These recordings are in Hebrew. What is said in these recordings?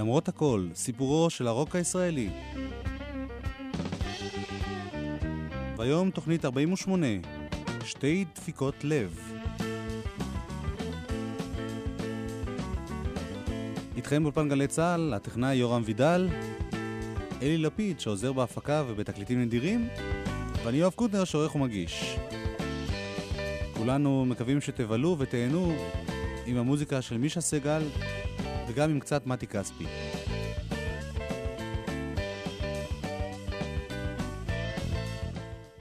למרות הכל, סיפורו של הרוק הישראלי. והיום תוכנית 48, שתי דפיקות לב. איתכם באולפן גלי צה"ל, הטכנאי יורם וידל, אלי לפיד שעוזר בהפקה ובתקליטים נדירים, ואני יואב קוטנר שעורך ומגיש. כולנו מקווים שתבלו ותהנו עם המוזיקה של מישה סגל וגם עם קצת מתי כספי.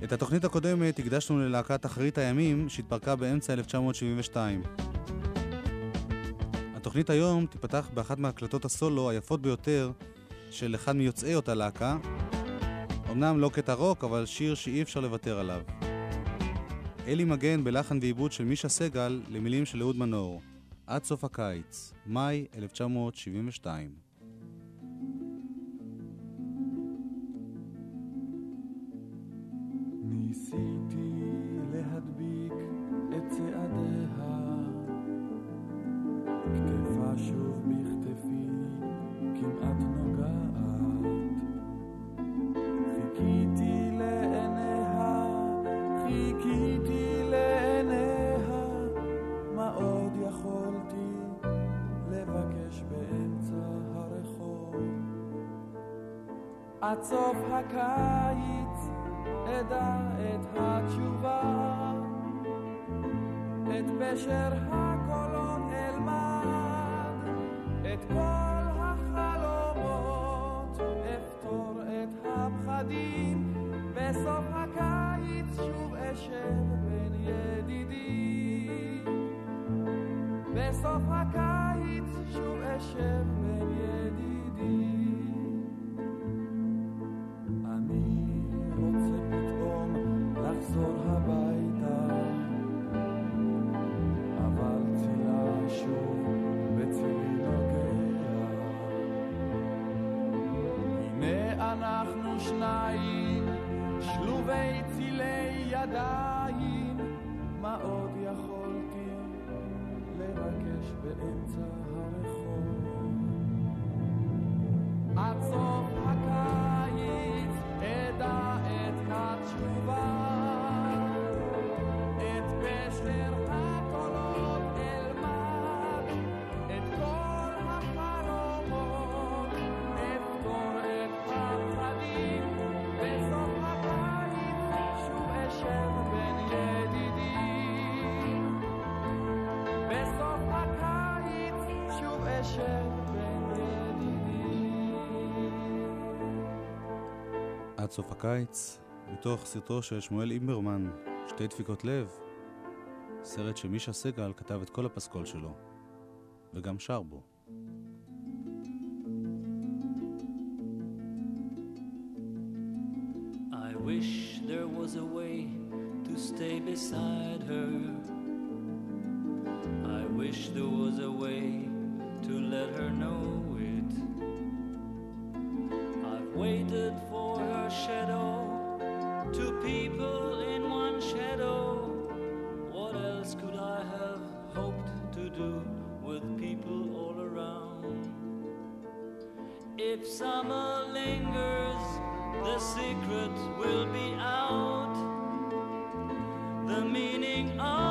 את התוכנית הקודמת הקדשנו ללהקת אחרית הימים שהתפרקה באמצע 1972. התוכנית היום תיפתח באחת מהקלטות הסולו היפות ביותר של אחד מיוצאי אותה להקה. אמנם לא קטע רוק, אבל שיר שאי אפשר לוותר עליו. אלי מגן בלחן ועיבוד של מישה סגל למילים של אהוד מנור. עד סוף הקיץ, מאי 1972. ניסיתי עד סוף הקיץ אדע את התשובה, את פשר הקולות אלמד, את כל החלומות, אפתור את הפחדים, בסוף הקיץ שוב אשב בין ידידים. בסוף הקיץ שוב אשב בין ידידים. לבקש באמצע עד סוף הקיץ, מתוך סרטו של שמואל אימברמן, שתי דפיקות לב, סרט שמישה סגל כתב את כל הפסקול שלו, וגם שר בו. I wish there was a way to stay beside her. I wish there was a way to let her know it. I've waited for shadow, two people in one shadow. What else could I have hoped to do with people all around? If summer lingers, the secret will be out. The meaning of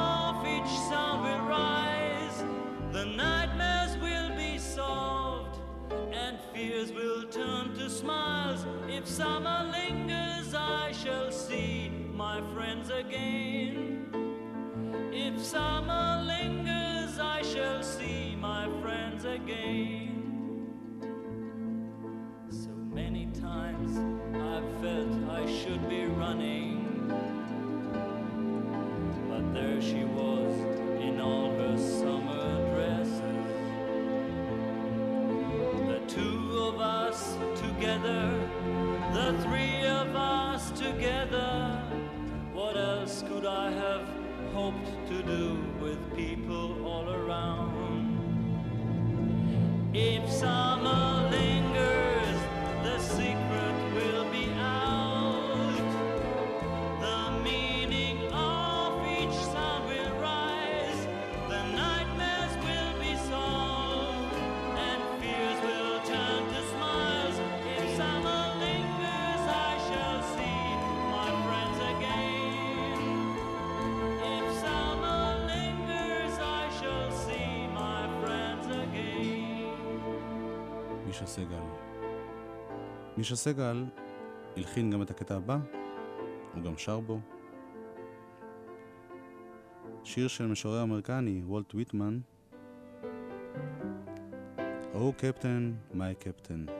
summer lingers, I shall see my friends again. If summer lingers, I shall see my friends again. So many times I've felt I should be running. But there she was סגל. מישה סגל הלחין גם את הקטע הבא, הוא גם שר בו. שיר של משורר אמריקני, וולט ויטמן, Oh Captain, My Captain.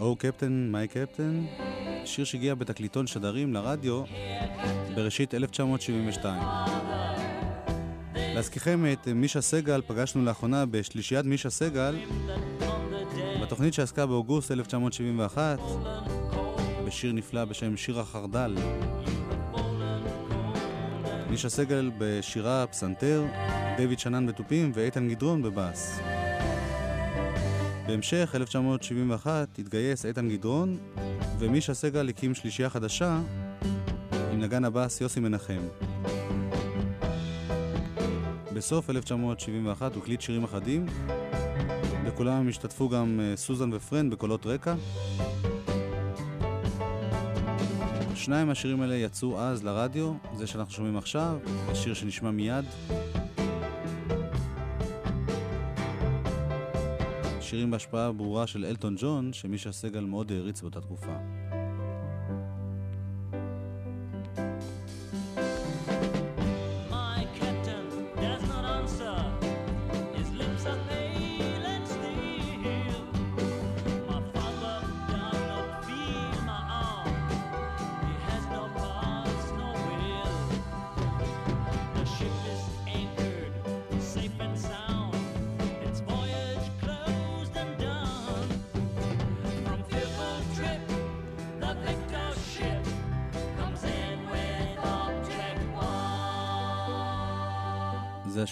Oh Captain, My Captain, שיר שהגיע בתקליטון שדרים לרדיו בראשית 1972. להזכירכם את מישה סגל פגשנו לאחרונה בשלישיית מישה סגל בתוכנית שעסקה באוגוסט 1971 בשיר נפלא בשם שיר החרדל. מישה סגל בשירה פסנתר, דויד שנן בתופים ואיתן גדרון בבאס. בהמשך, 1971, התגייס איתן גדרון, ומישה סגל הקים שלישייה חדשה עם נגן הבאס יוסי מנחם. בסוף 1971 הוא הקליט שירים אחדים, בכולם השתתפו גם אה, סוזן ופרנד בקולות רקע. שניים מהשירים האלה יצאו אז לרדיו, זה שאנחנו שומעים עכשיו, השיר שנשמע מיד. שירים בהשפעה ברורה של אלטון ג'ון, שמישה סגל מאוד העריץ באותה תקופה.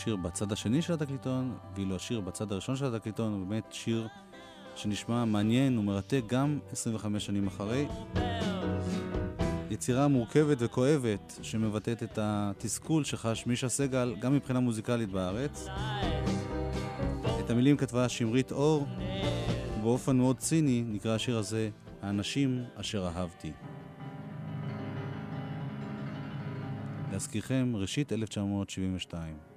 השיר בצד השני של התקליטון, ואילו השיר בצד הראשון של התקליטון הוא באמת שיר שנשמע מעניין ומרתק גם 25 שנים אחרי. יצירה מורכבת וכואבת שמבטאת את התסכול שחש מישה סגל גם מבחינה מוזיקלית בארץ. את המילים כתבה שמרית אור, ובאופן מאוד ציני נקרא השיר הזה "האנשים אשר אהבתי". להזכירכם, ראשית 1972.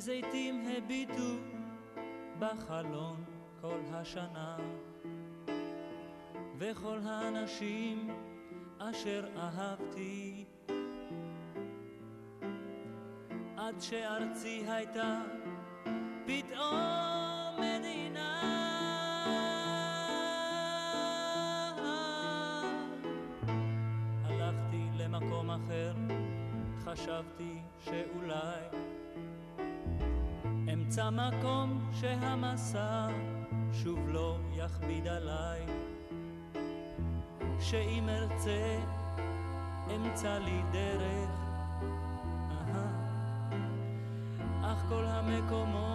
זיתים הביטו בחלון כל השנה, וכל האנשים אשר אהבתי עד שארצי הייתה פתאום מדינה. הלכתי למקום אחר, חשבתי שאולי אמצא מקום שהמסע שוב לא יכביד עליי. שאם ארצה, אמצא לי דרך. אך כל המקומות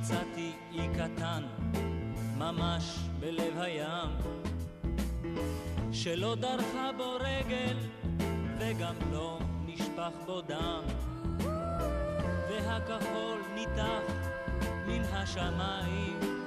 מצאתי אי קטן, ממש בלב הים, שלא דרכה בו רגל וגם לא נשפך בו דם, והכחול ניתח מן השמיים,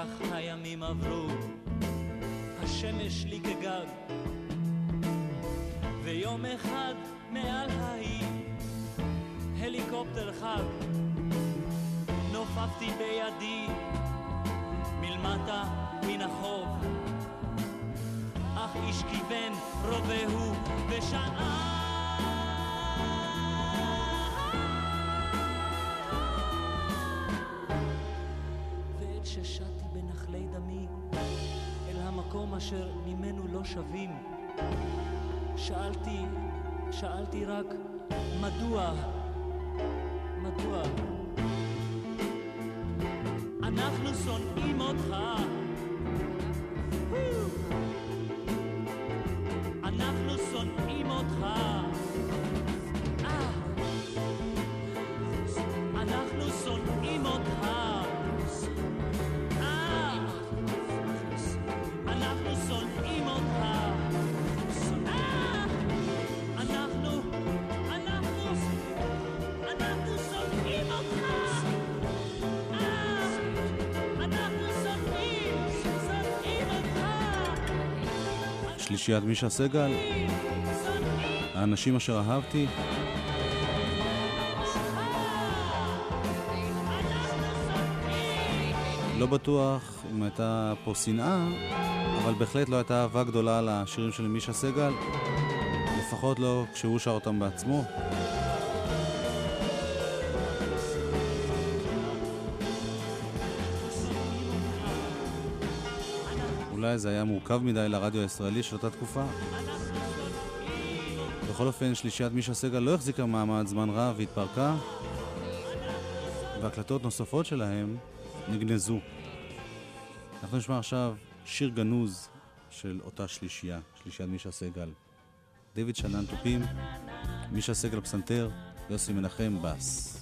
כך הימים עברו, השמש לי כגג, ויום אחד מעל ההיא, הליקופטר חג, נופפתי בידי מלמטה מן החוף, אך איש כיוון רובהו ושאל ועת בנחלי דמי אל המקום אשר ממנו לא שבים, שאלתי, שאלתי רק מדוע, מדוע? שלישיית מישה סגל, האנשים אשר אהבתי, לא בטוח אם הייתה פה שנאה, אבל בהחלט לא הייתה אהבה גדולה לשירים של מישה סגל, לפחות לא כשהוא שר אותם בעצמו. אולי זה היה מורכב מדי לרדיו הישראלי של אותה תקופה. בכל אופן, שלישיית מישה סגל לא החזיקה מעמד זמן רב והתפרקה. והקלטות נוספות שלהם נגנזו. אנחנו נשמע עכשיו שיר גנוז של אותה שלישייה, שלישיית מישה סגל. דיוויד שנן תופים, מישה סגל פסנתר, יוסי מנחם בס.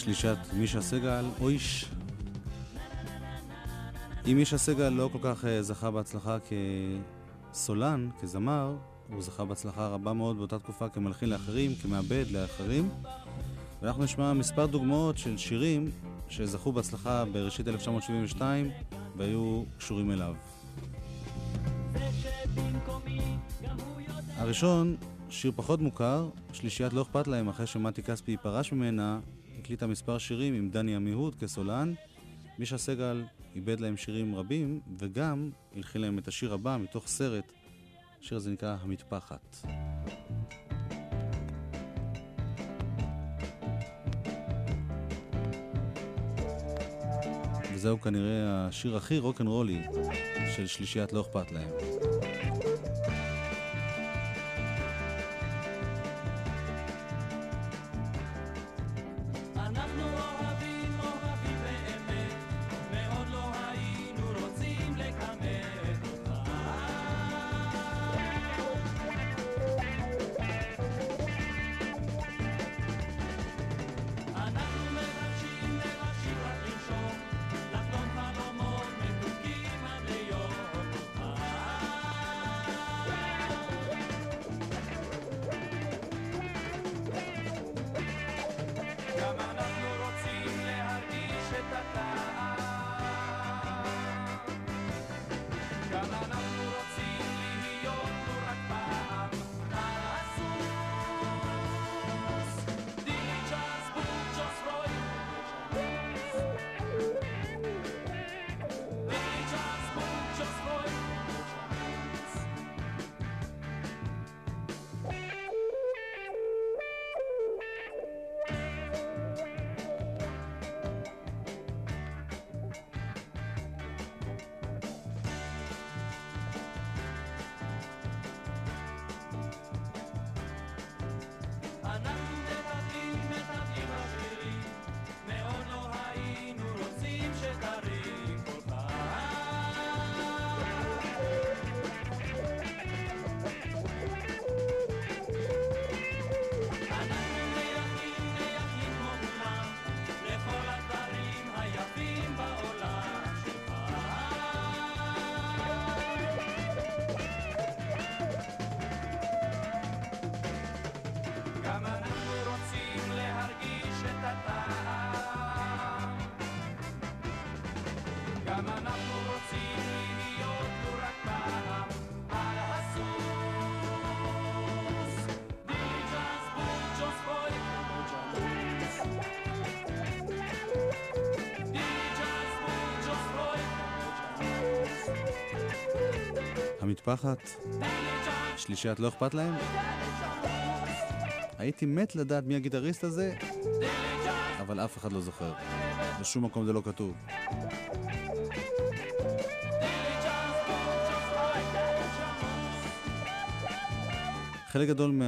שלישיית מישה סגל, אויש. אם מישה סגל לא כל כך אה, זכה בהצלחה כסולן, כזמר, הוא זכה בהצלחה רבה מאוד באותה תקופה כמלחין לאחרים, כמעבד לאחרים. ואנחנו נשמע מספר דוגמאות של שירים שזכו בהצלחה בראשית 1972 והיו קשורים אליו. הראשון, שיר פחות מוכר, שלישיית לא אכפת להם אחרי שמתי כספי פרש ממנה, הקליטה מספר שירים עם דני עמיהוד כסולן. מישה סגל איבד להם שירים רבים, וגם הלחין להם את השיר הבא מתוך סרט, השיר הזה נקרא המטפחת. וזהו כנראה השיר הכי רוקנרולי של שלישיית לא אכפת להם. המטפחת? שלישיית לא אכפת להם? הייתי מת לדעת מי הגיטריסט הזה, אבל אף אחד לא זוכר. בשום מקום זה לא כתוב. חלק גדול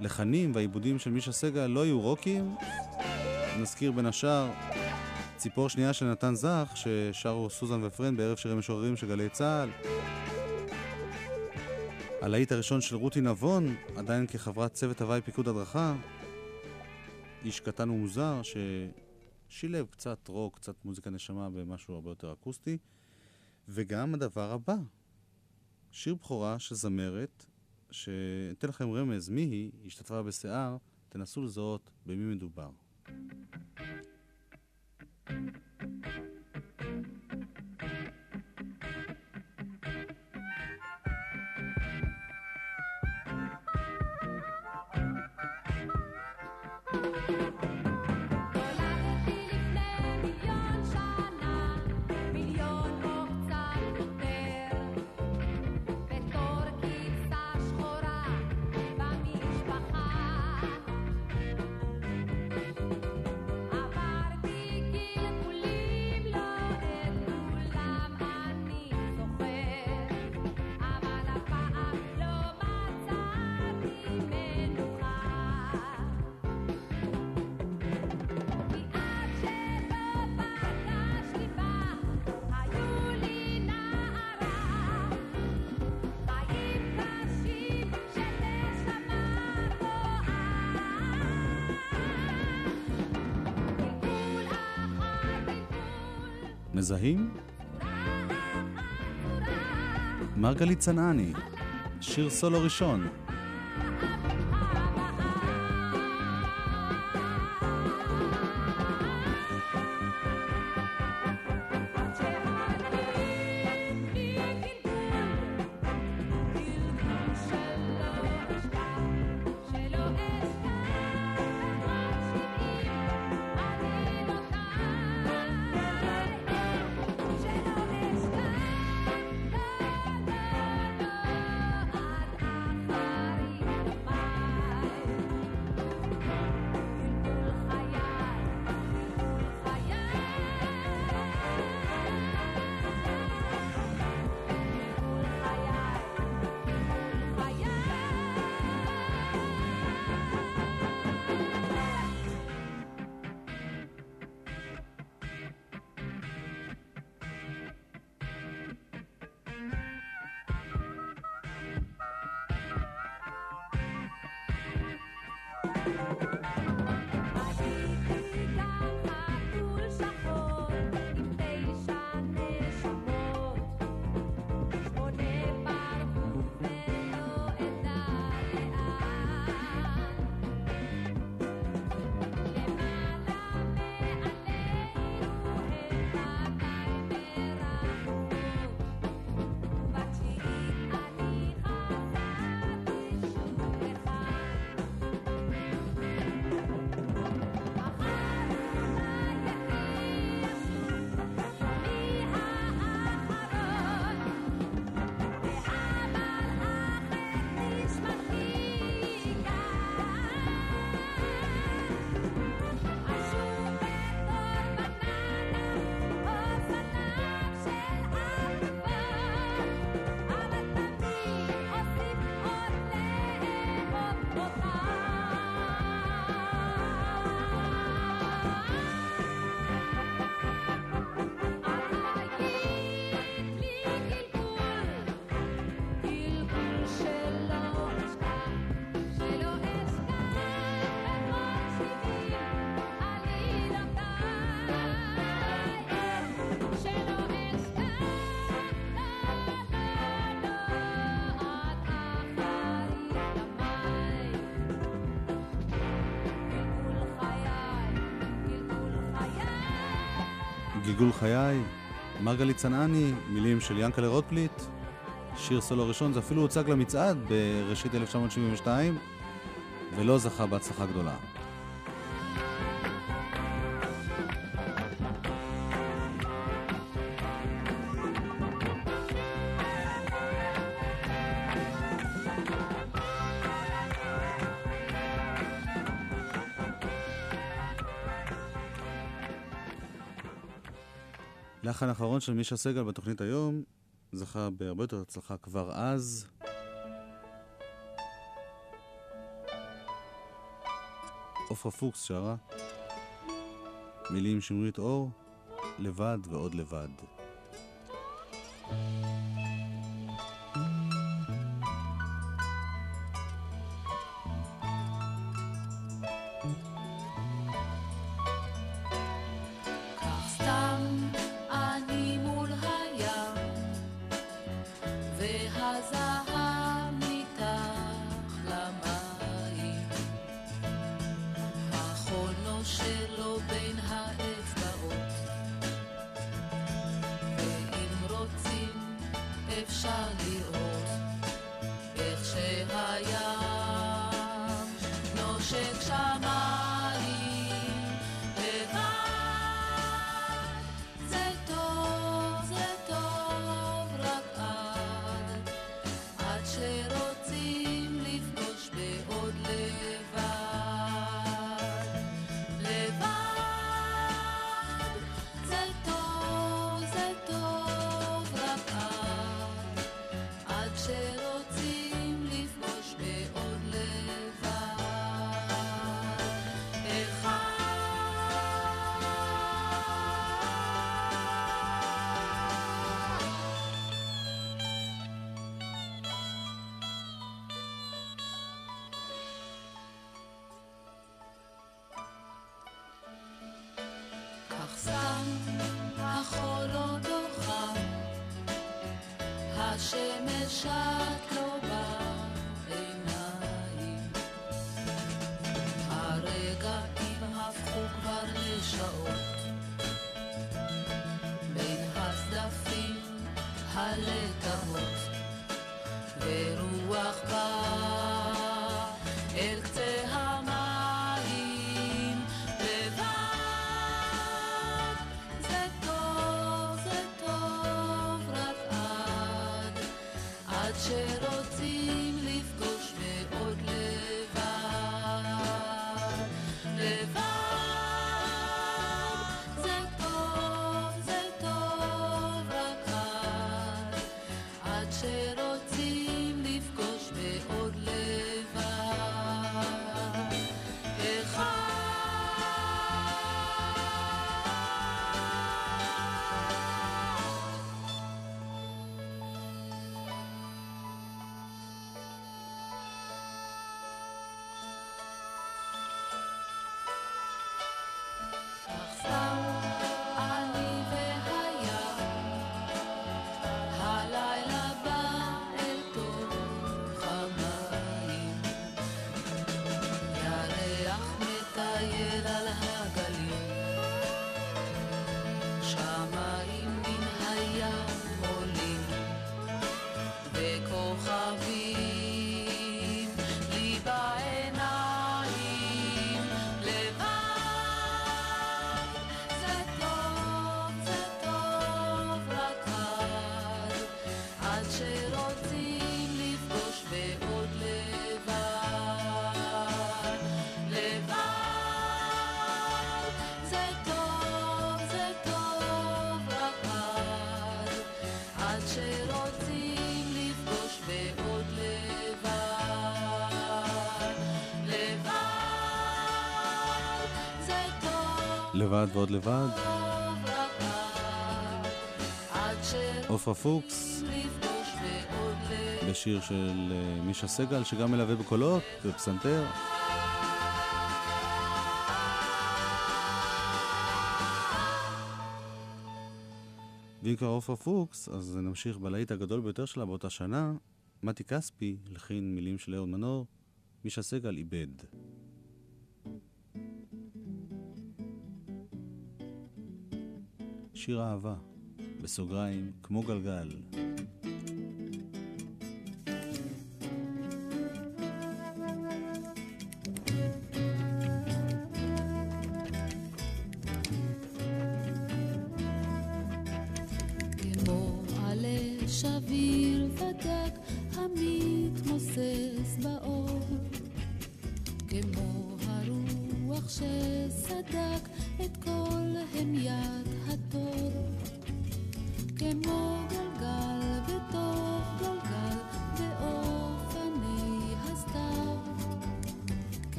מהלחנים והעיבודים של מישה סגל לא היו רוקים. נזכיר בין השאר ציפור שנייה של נתן זך, ששרו סוזן ופרנד בערב שירי משוררים של גלי צה"ל. הלהיט הראשון של רותי נבון, עדיין כחברת צוות הוואי פיקוד הדרכה, איש קטן ומוזר ששילב קצת רוק, קצת מוזיקה נשמה במשהו הרבה יותר אקוסטי. וגם הדבר הבא, שיר בכורה של זמרת, שאתן לכם רמז מי היא, השתתפה בשיער, תנסו לזהות במי מדובר. נולדתי מזהים? מרגלית צנעני, שיר סולו ראשון. גלגול חיי, מרגלית צנעני, מילים של ינקלה רוטבליט, שיר סולו ראשון, זה אפילו הוצג למצעד בראשית 1972, ולא זכה בהצלחה גדולה. לחן האחרון של מישה סגל בתוכנית היום, זכה בהרבה יותר הצלחה כבר אז. עפרה פוקס שרה, מילים שמרית אור, לבד ועוד לבד. thank you shotgun. לבד ועוד לבד. עופרה פוקס, בשיר של אה, מישה סגל, שגם מלווה בקולות, בפסנתר. ואם כבר עופרה פוקס, אז נמשיך בלהיט הגדול ביותר שלה באותה שנה. מתי כספי, לחין מילים של אהוד מנור, מישה סגל איבד. שיר אהבה, בסוגריים, כמו גלגל.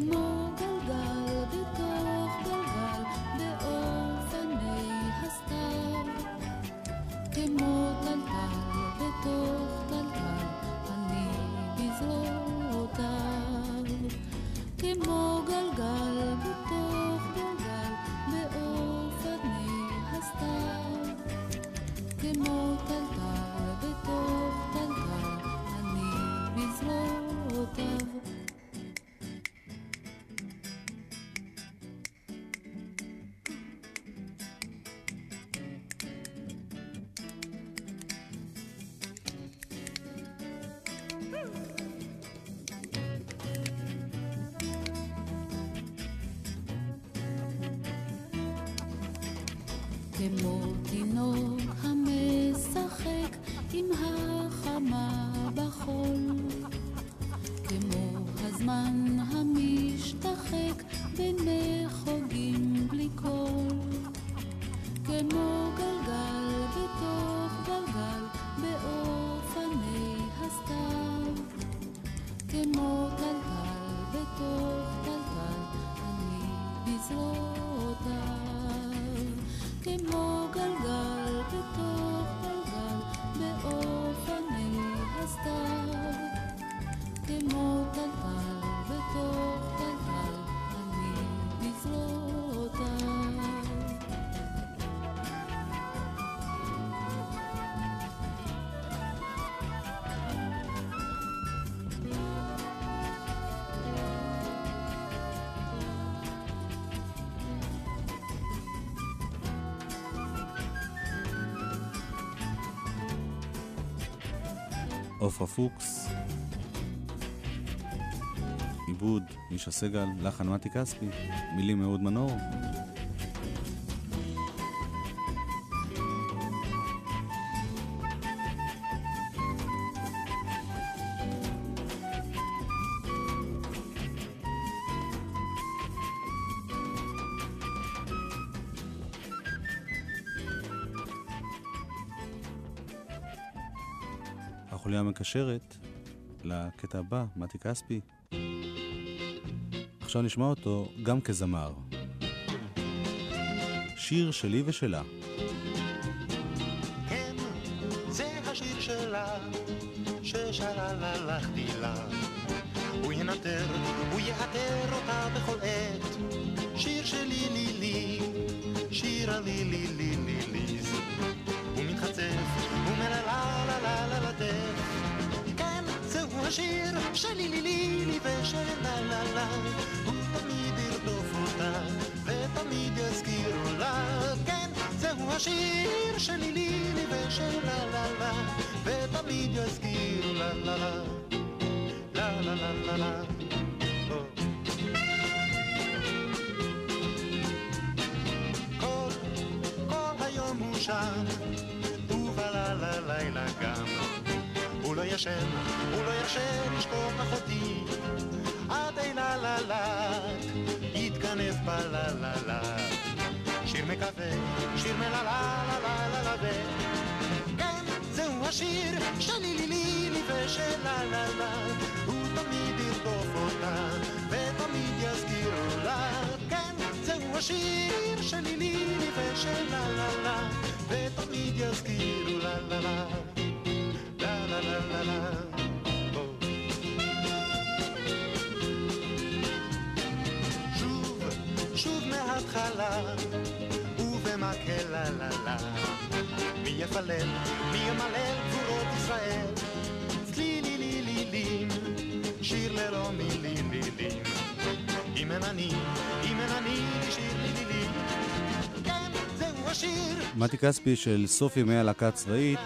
כמו עופרה פוקס, עיבוד מישה סגל, לחן מתי כספי, מילים אהוד מנור. המקשרת לקטע הבא, מתי כספי. עכשיו נשמע אותו גם כזמר. שיר שלי ושלה. כן, זה השיר שלה, ששרה הלכתי לה. הוא ינטר, הוא יאתר אותה בכל עת. שיר שלי לי לי, שיר הלי לי לי לי לי. ותמיד יזכיר לה. כן, זהו השיר שלי לי לי ושלה לה לה. ותמיד יזכיר לה לה לה. לה לה לה לה לה. כל, כל גם. הוא לא ישן, הוא לא ירשה לשכוח אחותי, עד אילללת, יתכנס בלללת. שיר מקווה, שיר מלללללללה, כן, זהו השיר שלי לי לי לי ושלה לה לה, הוא תמיד ירדוף אותה, ותמיד יזכיר לה, כן, זהו השיר שלי לי לי ושלה לה לה, ותמיד יזכירו לה לה לה. לה לה לה לה. מההתחלה, ובמקהלה לה. מי יפלל, מי ימלל גבורות ישראל? צלילי לי לי לי, שיר ללא מילים מילים. אם אין אני, אם אין אני, שיר לי מתי כספי של סוף ימי הלהקה הצבאית,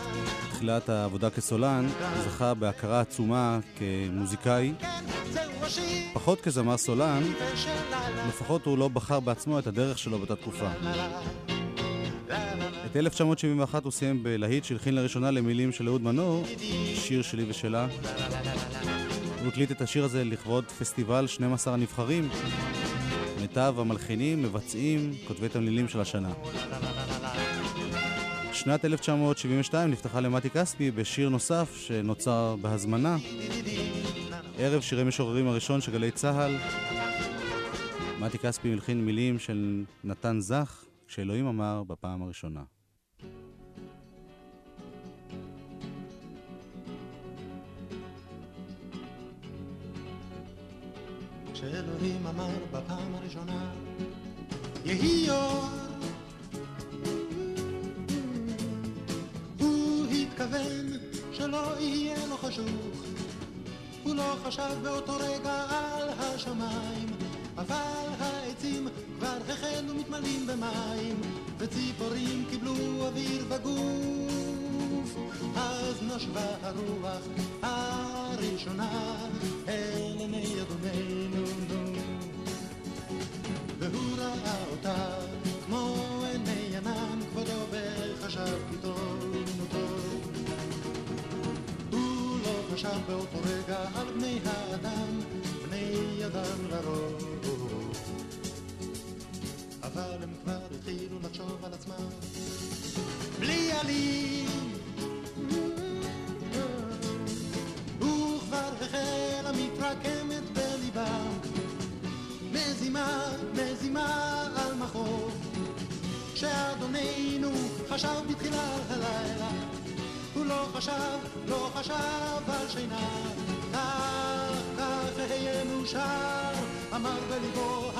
תחילת העבודה כסולן, זכה בהכרה עצומה כמוזיקאי. פחות כזמר סולן, לפחות הוא לא בחר בעצמו את הדרך שלו באותה תקופה. את 1971 הוא סיים בלהיט שהלחין לראשונה למילים של אהוד מנור, שיר שלי ושלה. הוא הקליט את השיר הזה לכבוד פסטיבל 12 הנבחרים. מיטב המלחינים, מבצעים, כותבי תמלילים של השנה. שנת 1972 נפתחה למתי כספי בשיר נוסף שנוצר בהזמנה. ערב שירי משוררים הראשון של גלי צה"ל. מתי כספי מלחין מילים של נתן זך, שאלוהים אמר בפעם הראשונה. כשאלוהים אמר בפעם הראשונה, יהי אור. הוא התכוון שלא יהיה לו חשוך, הוא לא חשב באותו רגע על השמיים, אבל העצים כבר החלו מתמלאים במים, וציפורים קיבלו אוויר וגוף, אז נשבה הרוח הראשונה אל עיני אדוננו נו. והוא ראה אותה כמו עיני ענן כבודו וחשב טוב. הוא לא חשב באותו רגע על בני האדם, בני אדם לרוב. אבל הם כבר התחילו לחשוב על עצמם בלי עלים. החלה מתרקמת בליבם מזימה, מזימה על מחור כשאדוננו חשב בתחילת הלילה הוא לא חשב, לא חשב על שינה. כך, כך אהיה מאושר אמר בליבו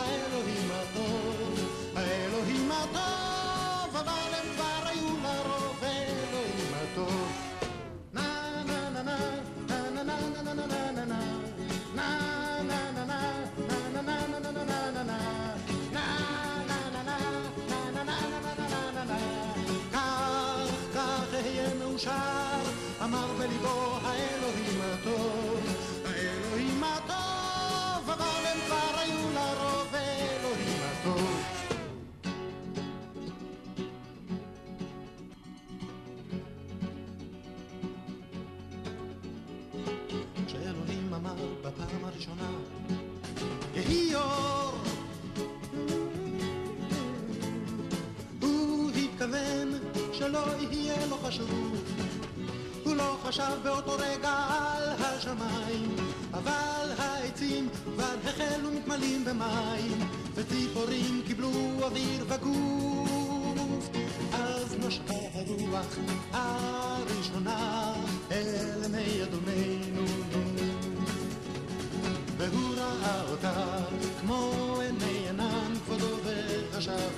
אמר בליבו האלוהים הטוב, האלוהים הטוב, אבל הם כבר היו לרוב האלוהים הטוב. כשאלוהים אמר בפעם הראשונה, יהי אור. הוא התכוון שלא יהיה לו חשוב, לא חשב באותו רגע על השמיים, אבל העצים כבר החלו מתמלאים במים, וציפורים קיבלו אוויר וגוף. אז נשבה הרוח הראשונה אל עיני אדוננו והוא ראה אותה כמו עיני ענן כבודו וחשב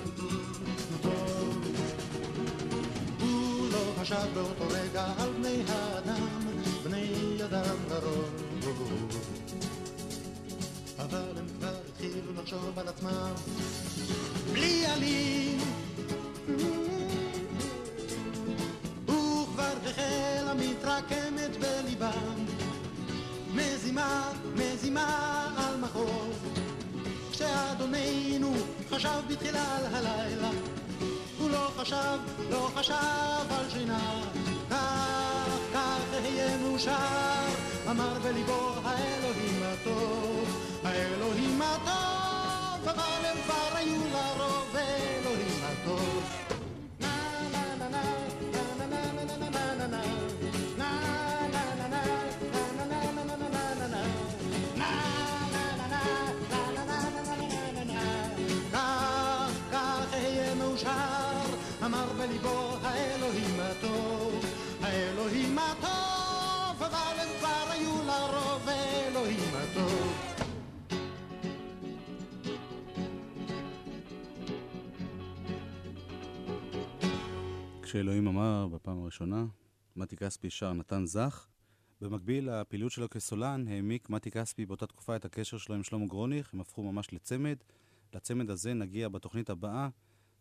חשב באותו רגע על בני האדם בני אדם לרוב. אבל הם כבר התחילו לחשוב על עצמם. בלי עלים. וכבר החלה מתרקמת בליבם. מזימה, מזימה על מחור כשאדוננו חשב בתחילה על הלילה חשב, לא חשב על שינה. כך, כך אהיה מאושר. אמר בליבו האלוהים הטוב האלוהים הטוב אבל הם כבר היו לרוב האלוהים הטוב האלוהים הטוב, האלוהים הטוב, אבל הטוב. כשאלוהים אמר בפעם הראשונה, מתי כספי שר נתן זך. במקביל לפעילות שלו כסולן, העמיק מתי כספי באותה תקופה את הקשר שלו עם שלמה גרוניך, הם הפכו ממש לצמד. לצמד הזה נגיע בתוכנית הבאה,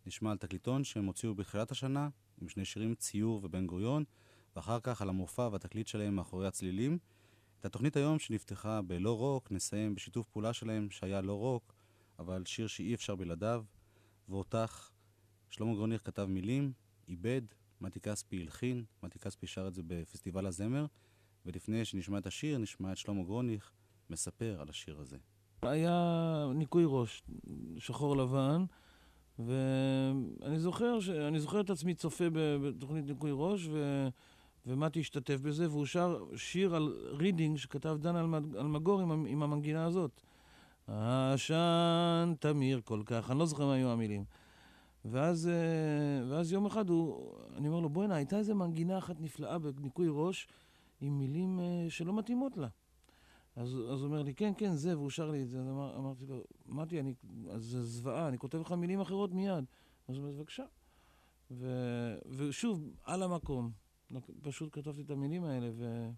נשמע על תקליטון שהם הוציאו בתחילת השנה, עם שני שירים ציור ובן גוריון, ואחר כך על המופע והתקליט שלהם מאחורי הצלילים. את התוכנית היום, שנפתחה בלא רוק, נסיים בשיתוף פעולה שלהם, שהיה לא רוק, אבל שיר שאי אפשר בלעדיו, ואותך שלמה גרוניך כתב מילים, איבד, מתי כספי הלחין, מתי כספי שר את זה בפסטיבל הזמר, ולפני שנשמע את השיר, נשמע את שלמה גרוניך מספר על השיר הזה. היה ניקוי ראש, שחור לבן, ואני זוכר, ש... זוכר את עצמי צופה בתוכנית ניקוי ראש, ו... ומתי השתתף בזה, והוא שר שיר על רידינג שכתב דן אלמגור עם, עם המנגינה הזאת. העשן תמיר כל כך, אני לא זוכר מה היו המילים. ואז, אה, ואז יום אחד הוא, אני אומר לו, בוא'נה, הייתה איזה מנגינה אחת נפלאה בניקוי ראש, עם מילים אה, שלא מתאימות לה. אז, הוא אומר לי, כן, כן, זה, והוא שר לי את זה. אז אמר, אמרתי לו, מתי, אני, זה זוועה, אני כותב לך מילים אחרות מיד. אז הוא אומר, בבקשה. ו, ושוב, על המקום, פשוט כתבתי את המילים האלה, ו,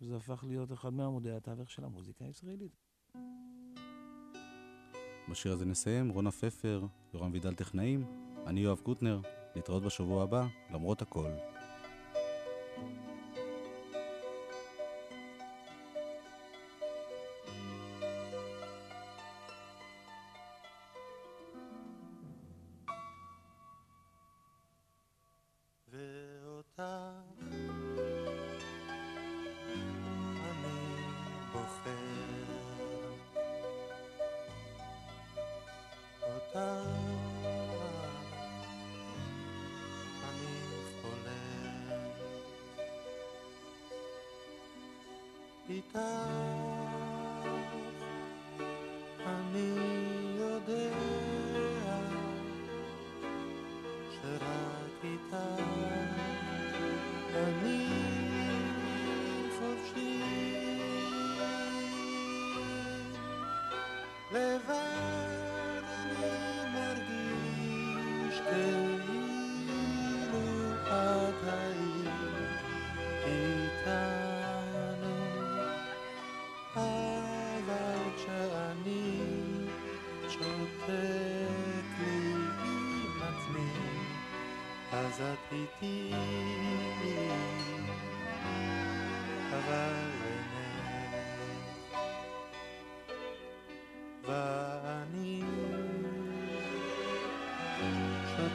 וזה הפך להיות אחד מעמודי התווך של המוזיקה הישראלית. בשיר הזה נסיים, רונה פפר, יורם וידל טכנאים, אני יואב קוטנר, להתראות בשבוע הבא, למרות הכל.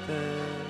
שותק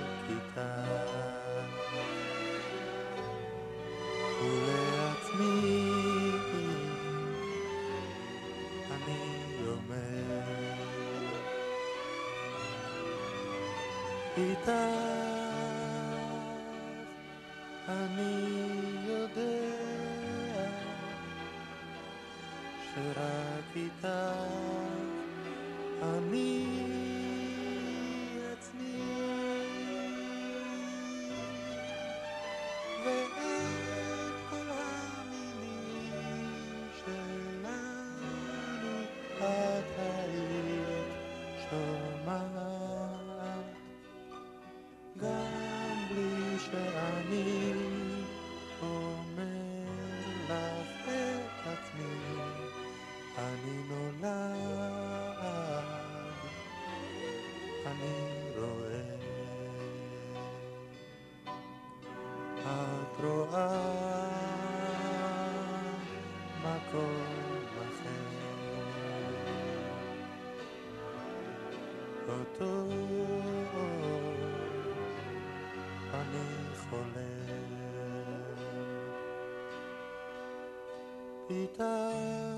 guitar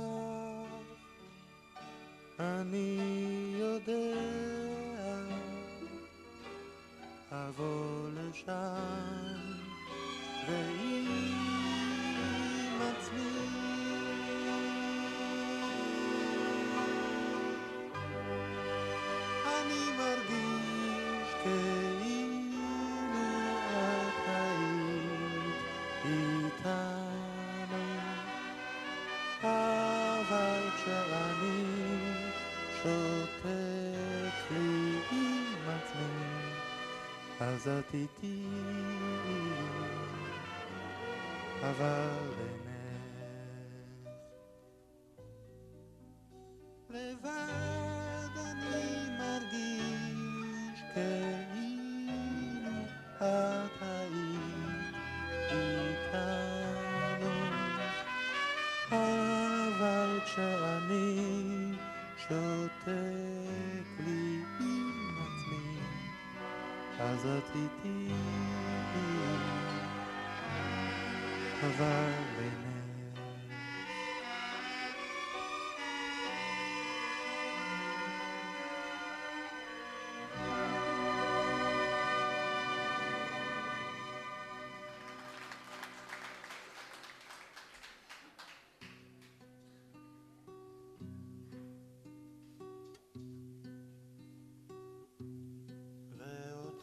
את איתי, אבל...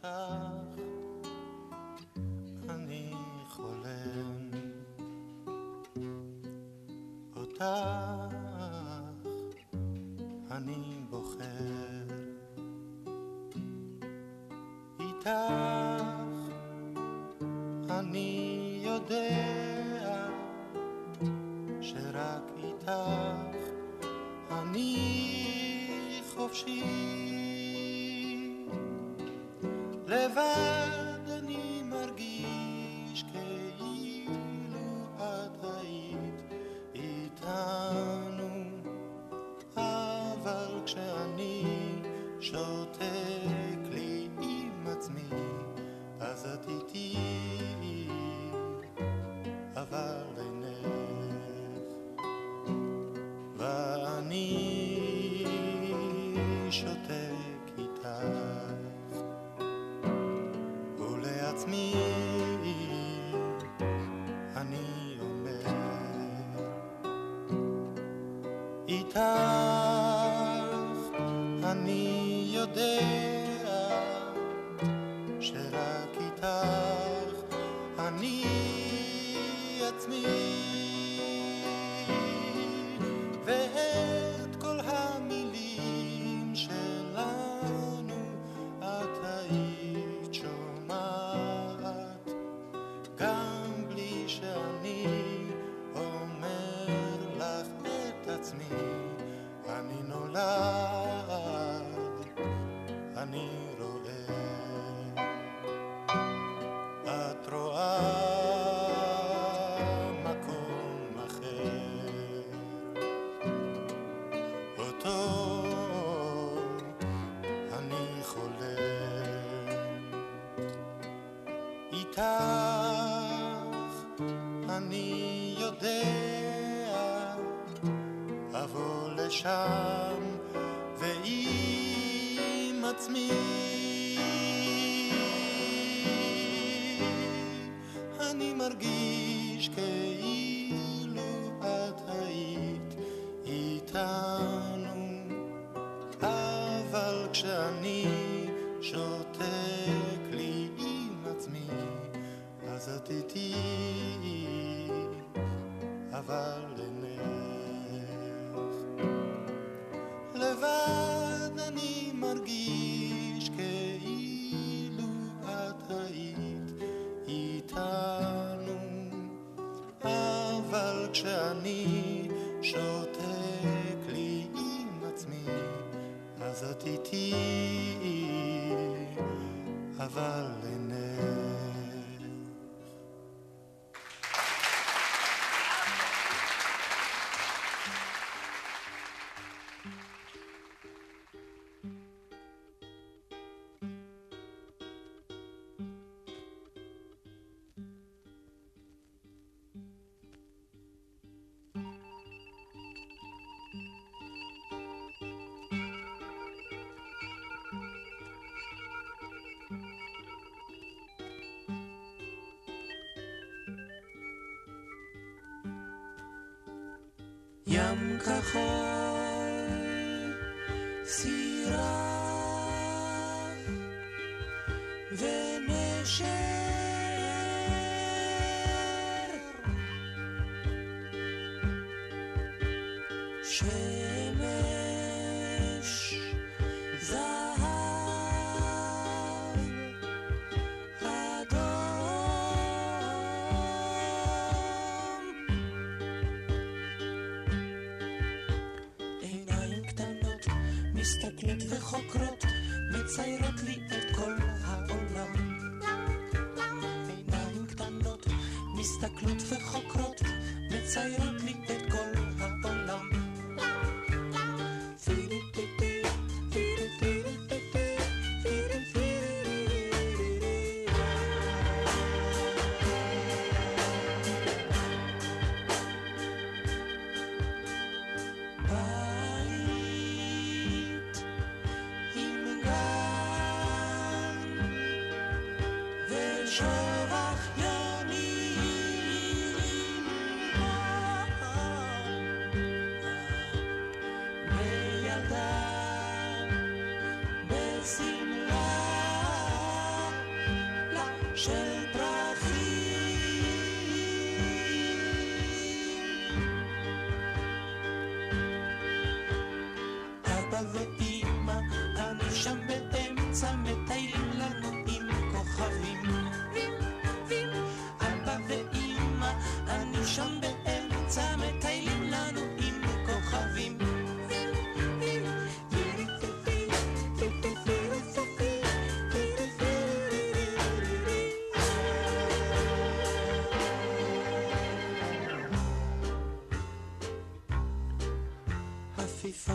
אותך, אני חולם. אותך, אני כשאני שותק לי עם עצמי, אז את איתי, אבל לנך. לבד אני מרגיש the מציירות לי את כל העולם. עיניים קטנות מסתכלות וחוקרות, מציירות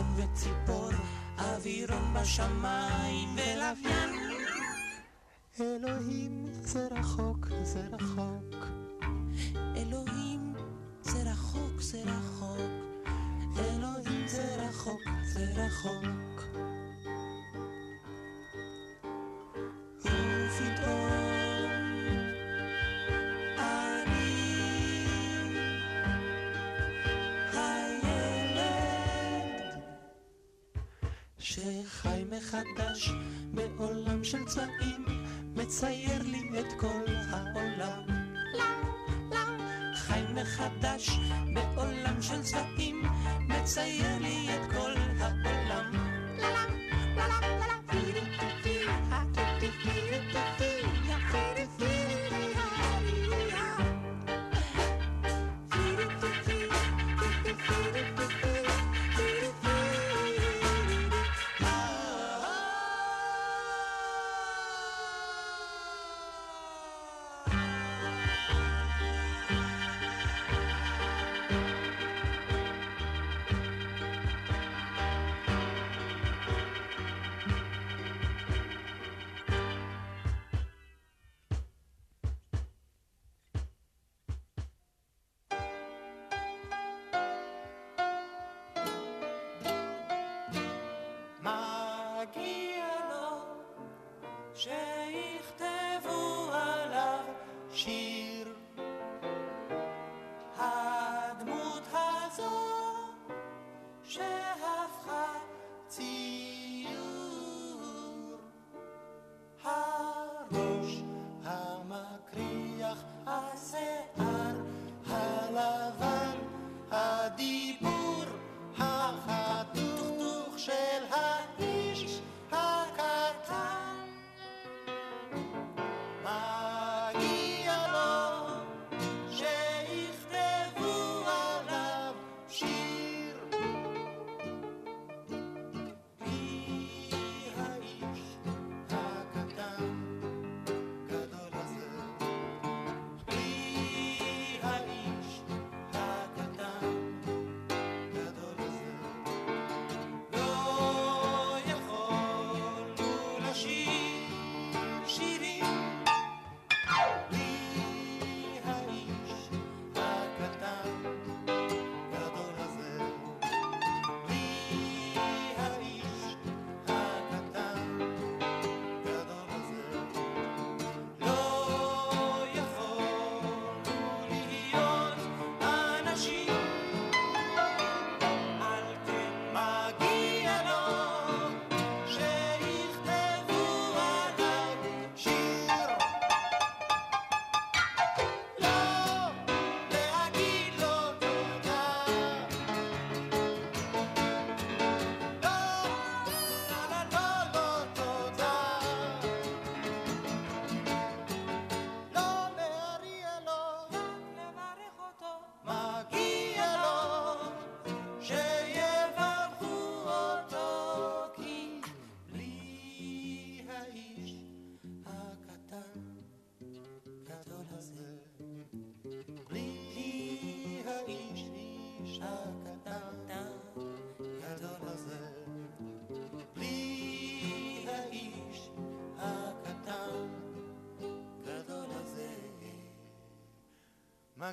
צפון וציפור, אווירון בשמיים ולוויין. אלוהים זה רחוק, זה רחוק. שחי מחדש בעולם של צבעים, מצייר לי את כל העולם. חי מחדש בעולם של צבעים, מצייר לי את כל העולם.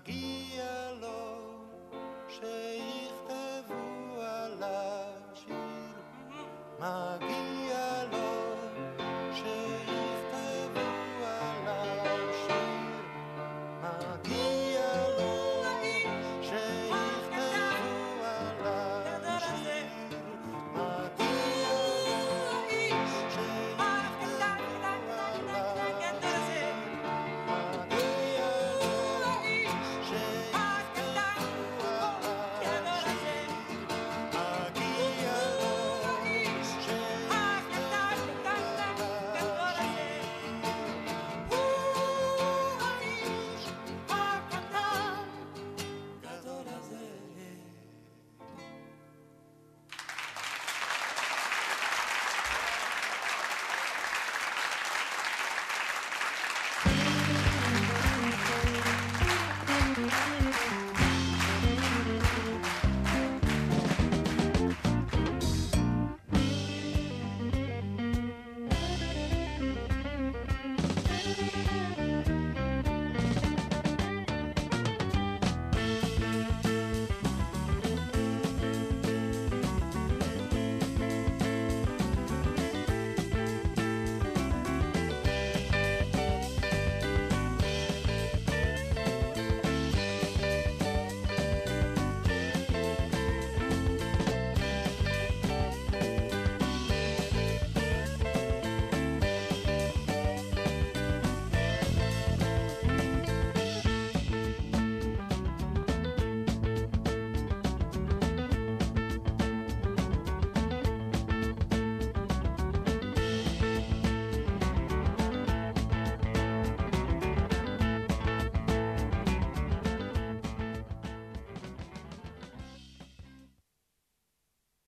eat.